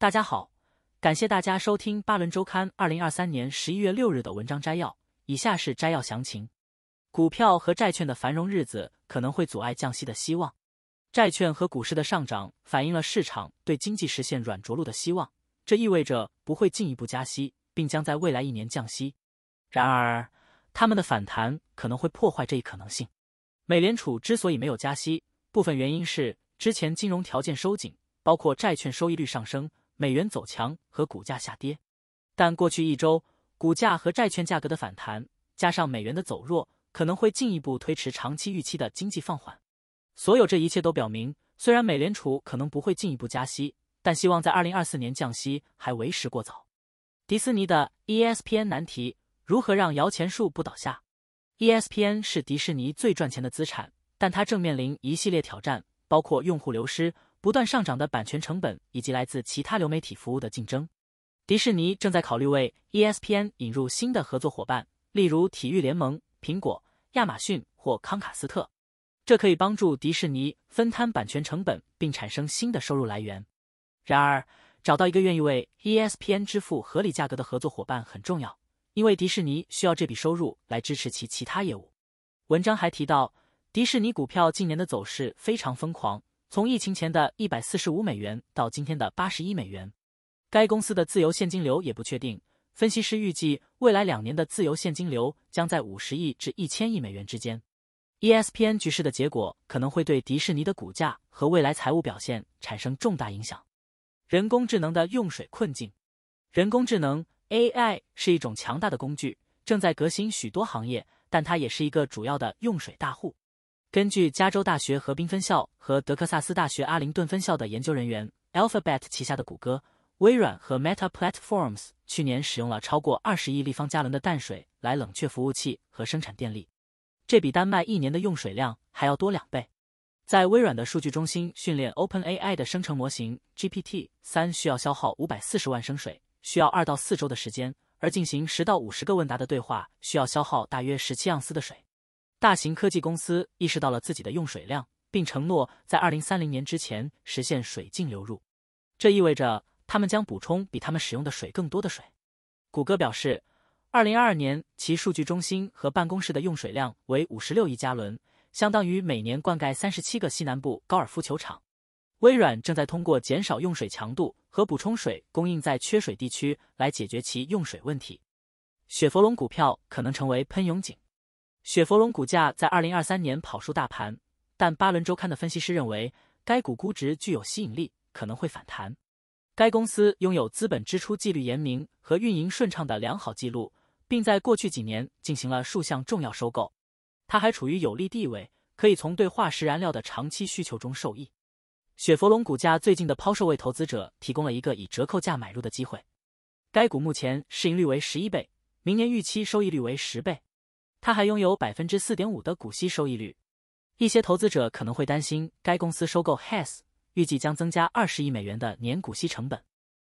大家好，感谢大家收听巴伦周刊二零二三年十一月六日的文章摘要。以下是摘要详情：股票和债券的繁荣日子可能会阻碍降息的希望。债券和股市的上涨反映了市场对经济实现软着陆的希望，这意味着不会进一步加息，并将在未来一年降息。然而，他们的反弹可能会破坏这一可能性。美联储之所以没有加息，部分原因是之前金融条件收紧，包括债券收益率上升。美元走强和股价下跌，但过去一周股价和债券价格的反弹，加上美元的走弱，可能会进一步推迟长期预期的经济放缓。所有这一切都表明，虽然美联储可能不会进一步加息，但希望在二零二四年降息还为时过早。迪士尼的 ESPN 难题：如何让摇钱树不倒下？ESPN 是迪士尼最赚钱的资产，但它正面临一系列挑战，包括用户流失。不断上涨的版权成本以及来自其他流媒体服务的竞争，迪士尼正在考虑为 ESPN 引入新的合作伙伴，例如体育联盟、苹果、亚马逊或康卡斯特。这可以帮助迪士尼分摊版权成本，并产生新的收入来源。然而，找到一个愿意为 ESPN 支付合理价格的合作伙伴很重要，因为迪士尼需要这笔收入来支持其其他业务。文章还提到，迪士尼股票近年的走势非常疯狂。从疫情前的一百四十五美元到今天的八十一美元，该公司的自由现金流也不确定。分析师预计，未来两年的自由现金流将在五十亿至一千亿美元之间。ESPN 局势的结果可能会对迪士尼的股价和未来财务表现产生重大影响。人工智能的用水困境，人工智能 AI 是一种强大的工具，正在革新许多行业，但它也是一个主要的用水大户。根据加州大学河滨分校和德克萨斯大学阿灵顿分校的研究人员，Alphabet 旗下的谷歌、微软和 Meta Platforms 去年使用了超过二十亿立方加仑的淡水来冷却服务器和生产电力，这比丹麦一年的用水量还要多两倍。在微软的数据中心训练 OpenAI 的生成模型 GPT 三需要消耗五百四十万升水，需要二到四周的时间；而进行十到五十个问答的对话需要消耗大约十七盎司的水。大型科技公司意识到了自己的用水量，并承诺在二零三零年之前实现水净流入。这意味着他们将补充比他们使用的水更多的水。谷歌表示，二零二二年其数据中心和办公室的用水量为五十六亿加仑，相当于每年灌溉三十七个西南部高尔夫球场。微软正在通过减少用水强度和补充水供应在缺水地区来解决其用水问题。雪佛龙股票可能成为喷涌井。雪佛龙股价在二零二三年跑输大盘，但巴伦周刊的分析师认为该股估值具有吸引力，可能会反弹。该公司拥有资本支出纪律严明和运营顺畅的良好记录，并在过去几年进行了数项重要收购。它还处于有利地位，可以从对化石燃料的长期需求中受益。雪佛龙股价最近的抛售为投资者提供了一个以折扣价买入的机会。该股目前市盈率为十一倍，明年预期收益率为十倍。它还拥有百分之四点五的股息收益率。一些投资者可能会担心，该公司收购 Hess 预计将增加二十亿美元的年股息成本。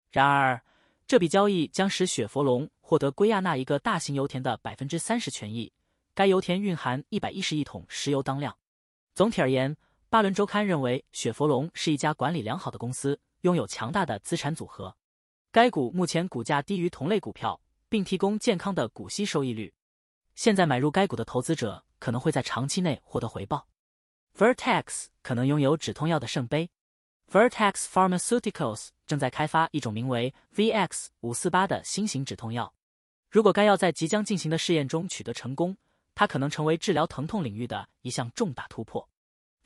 然而，这笔交易将使雪佛龙获得圭亚那一个大型油田的百分之三十权益。该油田蕴含一百一十亿桶石油当量。总体而言，巴伦周刊认为雪佛龙是一家管理良好的公司，拥有强大的资产组合。该股目前股价低于同类股票，并提供健康的股息收益率。现在买入该股的投资者可能会在长期内获得回报。Vertex 可能拥有止痛药的圣杯。Vertex Pharmaceuticals 正在开发一种名为 VX 五四八的新型止痛药。如果该药在即将进行的试验中取得成功，它可能成为治疗疼痛领域的一项重大突破。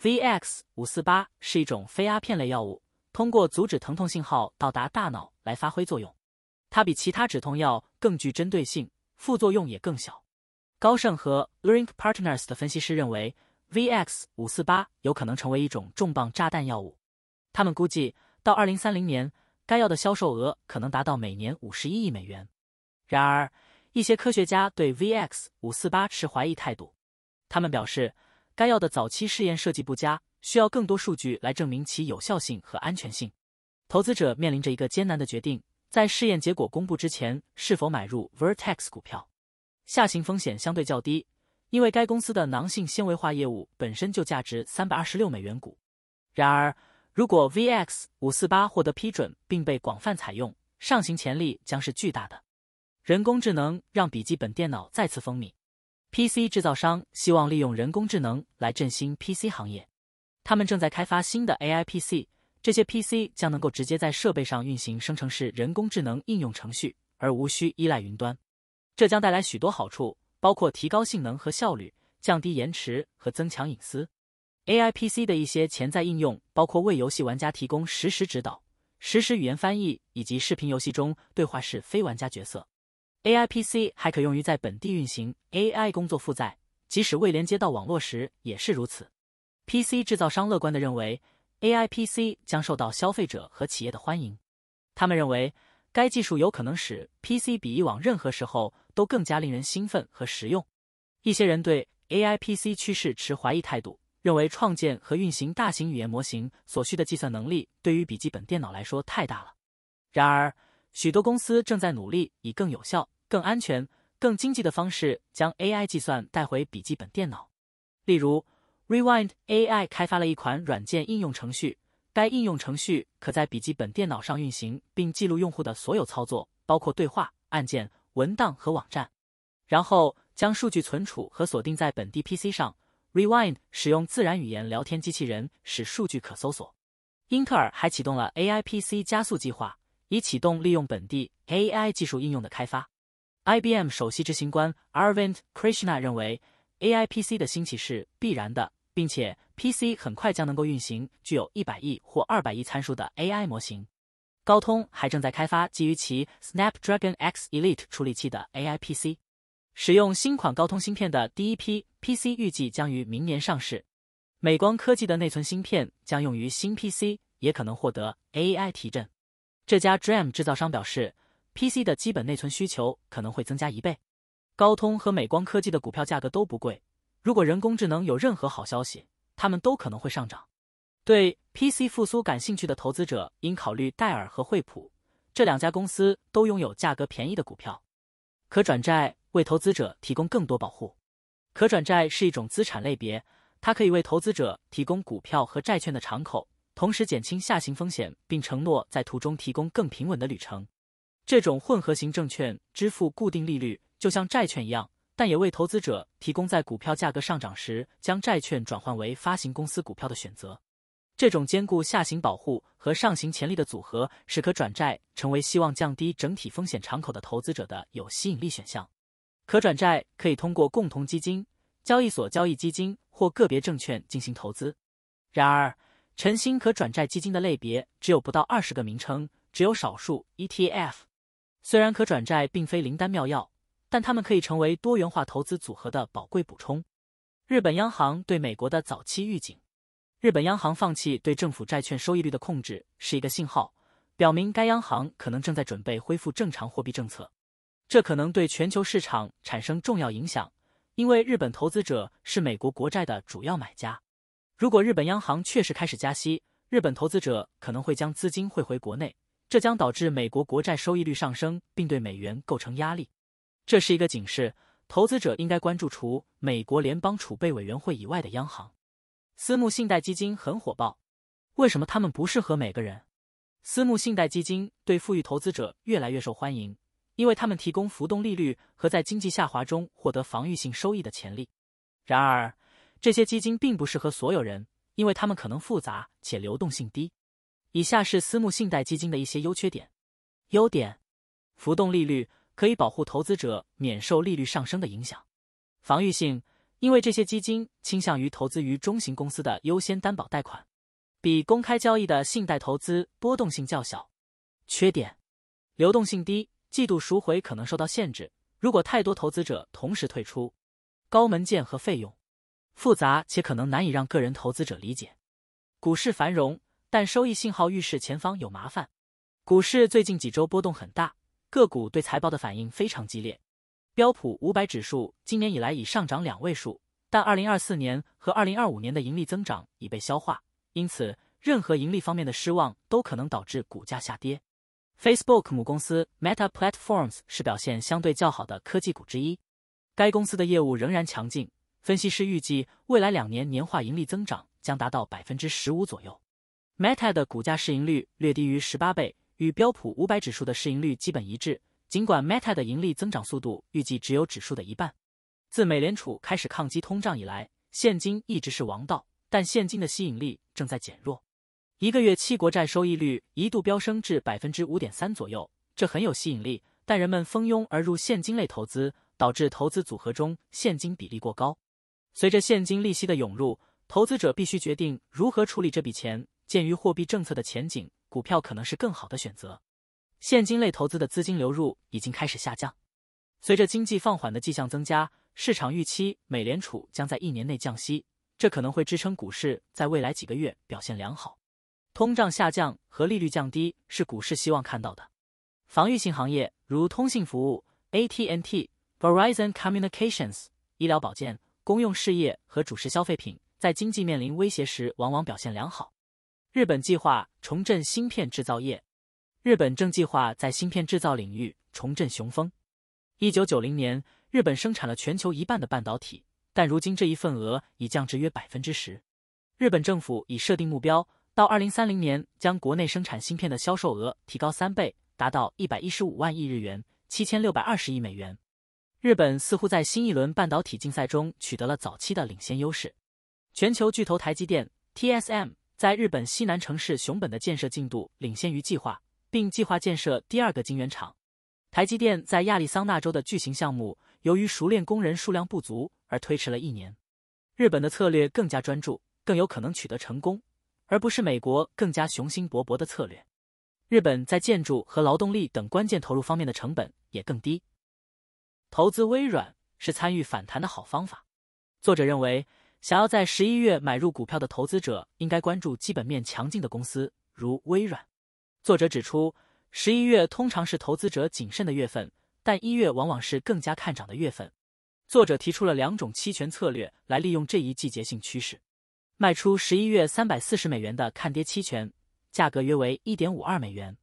VX 五四八是一种非阿片类药物，通过阻止疼痛信号到达大脑来发挥作用。它比其他止痛药更具针对性，副作用也更小。高盛和 Link Partners 的分析师认为，VX 五四八有可能成为一种重磅炸弹药物。他们估计，到二零三零年，该药的销售额可能达到每年五十一亿美元。然而，一些科学家对 VX 五四八持怀疑态度。他们表示，该药的早期试验设计不佳，需要更多数据来证明其有效性和安全性。投资者面临着一个艰难的决定：在试验结果公布之前，是否买入 Vertex 股票。下行风险相对较低，因为该公司的囊性纤维化业务本身就价值三百二十六美元股。然而如果 VX 五四八获得批准并被广泛采用，上行潜力将是巨大的。人工智能让笔记本电脑再次风靡，PC 制造商希望利用人工智能来振兴 PC 行业。他们正在开发新的 AI PC，这些 PC 将能够直接在设备上运行生成式人工智能应用程序，而无需依赖云端。这将带来许多好处，包括提高性能和效率、降低延迟和增强隐私。AI PC 的一些潜在应用包括为游戏玩家提供实时指导、实时语言翻译以及视频游戏中对话式非玩家角色。AI PC 还可用于在本地运行 AI 工作负载，即使未连接到网络时也是如此。PC 制造商乐观地认为，AI PC 将受到消费者和企业的欢迎。他们认为，该技术有可能使 PC 比以往任何时候都更加令人兴奋和实用。一些人对 AI PC 趋势持怀疑态度，认为创建和运行大型语言模型所需的计算能力对于笔记本电脑来说太大了。然而，许多公司正在努力以更有效、更安全、更经济的方式将 AI 计算带回笔记本电脑。例如，Rewind AI 开发了一款软件应用程序，该应用程序可在笔记本电脑上运行，并记录用户的所有操作，包括对话、按键、文档和网站，然后将数据存储和锁定在本地 PC 上。Rewind 使用自然语言聊天机器人使数据可搜索。英特尔还启动了 AI PC 加速计划。以启动利用本地 AI 技术应用的开发。IBM 首席执行官 Arvind Krishna 认为，AI PC 的兴起是必然的，并且 PC 很快将能够运行具有一百亿或二百亿参数的 AI 模型。高通还正在开发基于其 Snapdragon X Elite 处理器的 AI PC，使用新款高通芯片的第一批 PC 预计将于明年上市。美光科技的内存芯片将用于新 PC，也可能获得 AI 提振。这家 DRAM 制造商表示，PC 的基本内存需求可能会增加一倍。高通和美光科技的股票价格都不贵。如果人工智能有任何好消息，它们都可能会上涨。对 PC 复苏感兴趣的投资者应考虑戴尔和惠普，这两家公司都拥有价格便宜的股票。可转债为投资者提供更多保护。可转债是一种资产类别，它可以为投资者提供股票和债券的敞口。同时减轻下行风险，并承诺在途中提供更平稳的旅程。这种混合型证券支付固定利率，就像债券一样，但也为投资者提供在股票价格上涨时将债券转换为发行公司股票的选择。这种兼顾下行保护和上行潜力的组合，使可转债成为希望降低整体风险敞口的投资者的有吸引力选项。可转债可以通过共同基金、交易所交易基金或个别证券进行投资。然而，晨星可转债基金的类别只有不到二十个名称，只有少数 ETF。虽然可转债并非灵丹妙药，但它们可以成为多元化投资组合的宝贵补充。日本央行对美国的早期预警：日本央行放弃对政府债券收益率的控制是一个信号，表明该央行可能正在准备恢复正常货币政策。这可能对全球市场产生重要影响，因为日本投资者是美国国债的主要买家。如果日本央行确实开始加息，日本投资者可能会将资金汇回国内，这将导致美国国债收益率上升，并对美元构成压力。这是一个警示，投资者应该关注除美国联邦储备委员会以外的央行。私募信贷基金很火爆，为什么他们不适合每个人？私募信贷基金对富裕投资者越来越受欢迎，因为他们提供浮动利率和在经济下滑中获得防御性收益的潜力。然而，这些基金并不适合所有人，因为它们可能复杂且流动性低。以下是私募信贷基金的一些优缺点：优点，浮动利率可以保护投资者免受利率上升的影响；防御性，因为这些基金倾向于投资于中型公司的优先担保贷款，比公开交易的信贷投资波动性较小。缺点，流动性低，季度赎回可能受到限制，如果太多投资者同时退出，高门槛和费用。复杂且可能难以让个人投资者理解。股市繁荣，但收益信号预示前方有麻烦。股市最近几周波动很大，个股对财报的反应非常激烈。标普五百指数今年以来已上涨两位数，但二零二四年和二零二五年的盈利增长已被消化，因此任何盈利方面的失望都可能导致股价下跌。Facebook 母公司 Meta Platforms 是表现相对较好的科技股之一，该公司的业务仍然强劲。分析师预计，未来两年年化盈利增长将达到百分之十五左右。Meta 的股价市盈率略低于十八倍，与标普五百指数的市盈率基本一致。尽管 Meta 的盈利增长速度预计只有指数的一半。自美联储开始抗击通胀以来，现金一直是王道，但现金的吸引力正在减弱。一个月期国债收益率一度飙升至百分之五点三左右，这很有吸引力。但人们蜂拥而入现金类投资，导致投资组合中现金比例过高。随着现金利息的涌入，投资者必须决定如何处理这笔钱。鉴于货币政策的前景，股票可能是更好的选择。现金类投资的资金流入已经开始下降。随着经济放缓的迹象增加，市场预期美联储将在一年内降息，这可能会支撑股市在未来几个月表现良好。通胀下降和利率降低是股市希望看到的。防御性行业如通信服务、AT&T、Verizon Communications、医疗保健、公用事业和主食消费品，在经济面临威胁时往往表现良好。日本计划重振芯片制造业。日本正计划在芯片制造领域重振雄风。一九九零年，日本生产了全球一半的半导体，但如今这一份额已降至约百分之十。日本政府已设定目标，到二零三零年将国内生产芯片的销售额提高三倍，达到一百一十五万亿日元（七千六百二十亿美元）。日本似乎在新一轮半导体竞赛中取得了早期的领先优势。全球巨头台积电 （TSM）。在日本西南城市熊本的建设进度领先于计划，并计划建设第二个晶圆厂。台积电在亚利桑那州的巨型项目，由于熟练工人数量不足而推迟了一年。日本的策略更加专注，更有可能取得成功，而不是美国更加雄心勃勃的策略。日本在建筑和劳动力等关键投入方面的成本也更低。投资微软是参与反弹的好方法。作者认为。想要在十一月买入股票的投资者，应该关注基本面强劲的公司，如微软。作者指出，十一月通常是投资者谨慎的月份，但一月往往是更加看涨的月份。作者提出了两种期权策略来利用这一季节性趋势：卖出十一月三百四十美元的看跌期权，价格约为一点五二美元，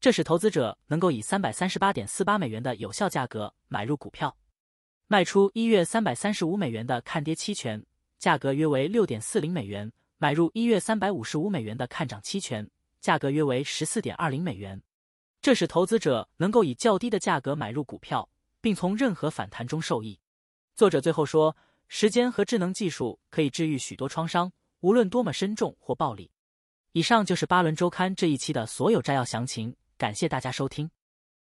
这使投资者能够以三百三十八点四八美元的有效价格买入股票；卖出一月三百三十五美元的看跌期权。价格约为六点四零美元，买入一月三百五十五美元的看涨期权，价格约为十四点二零美元。这使投资者能够以较低的价格买入股票，并从任何反弹中受益。作者最后说：“时间和智能技术可以治愈许多创伤，无论多么深重或暴力。”以上就是巴伦周刊这一期的所有摘要详情，感谢大家收听。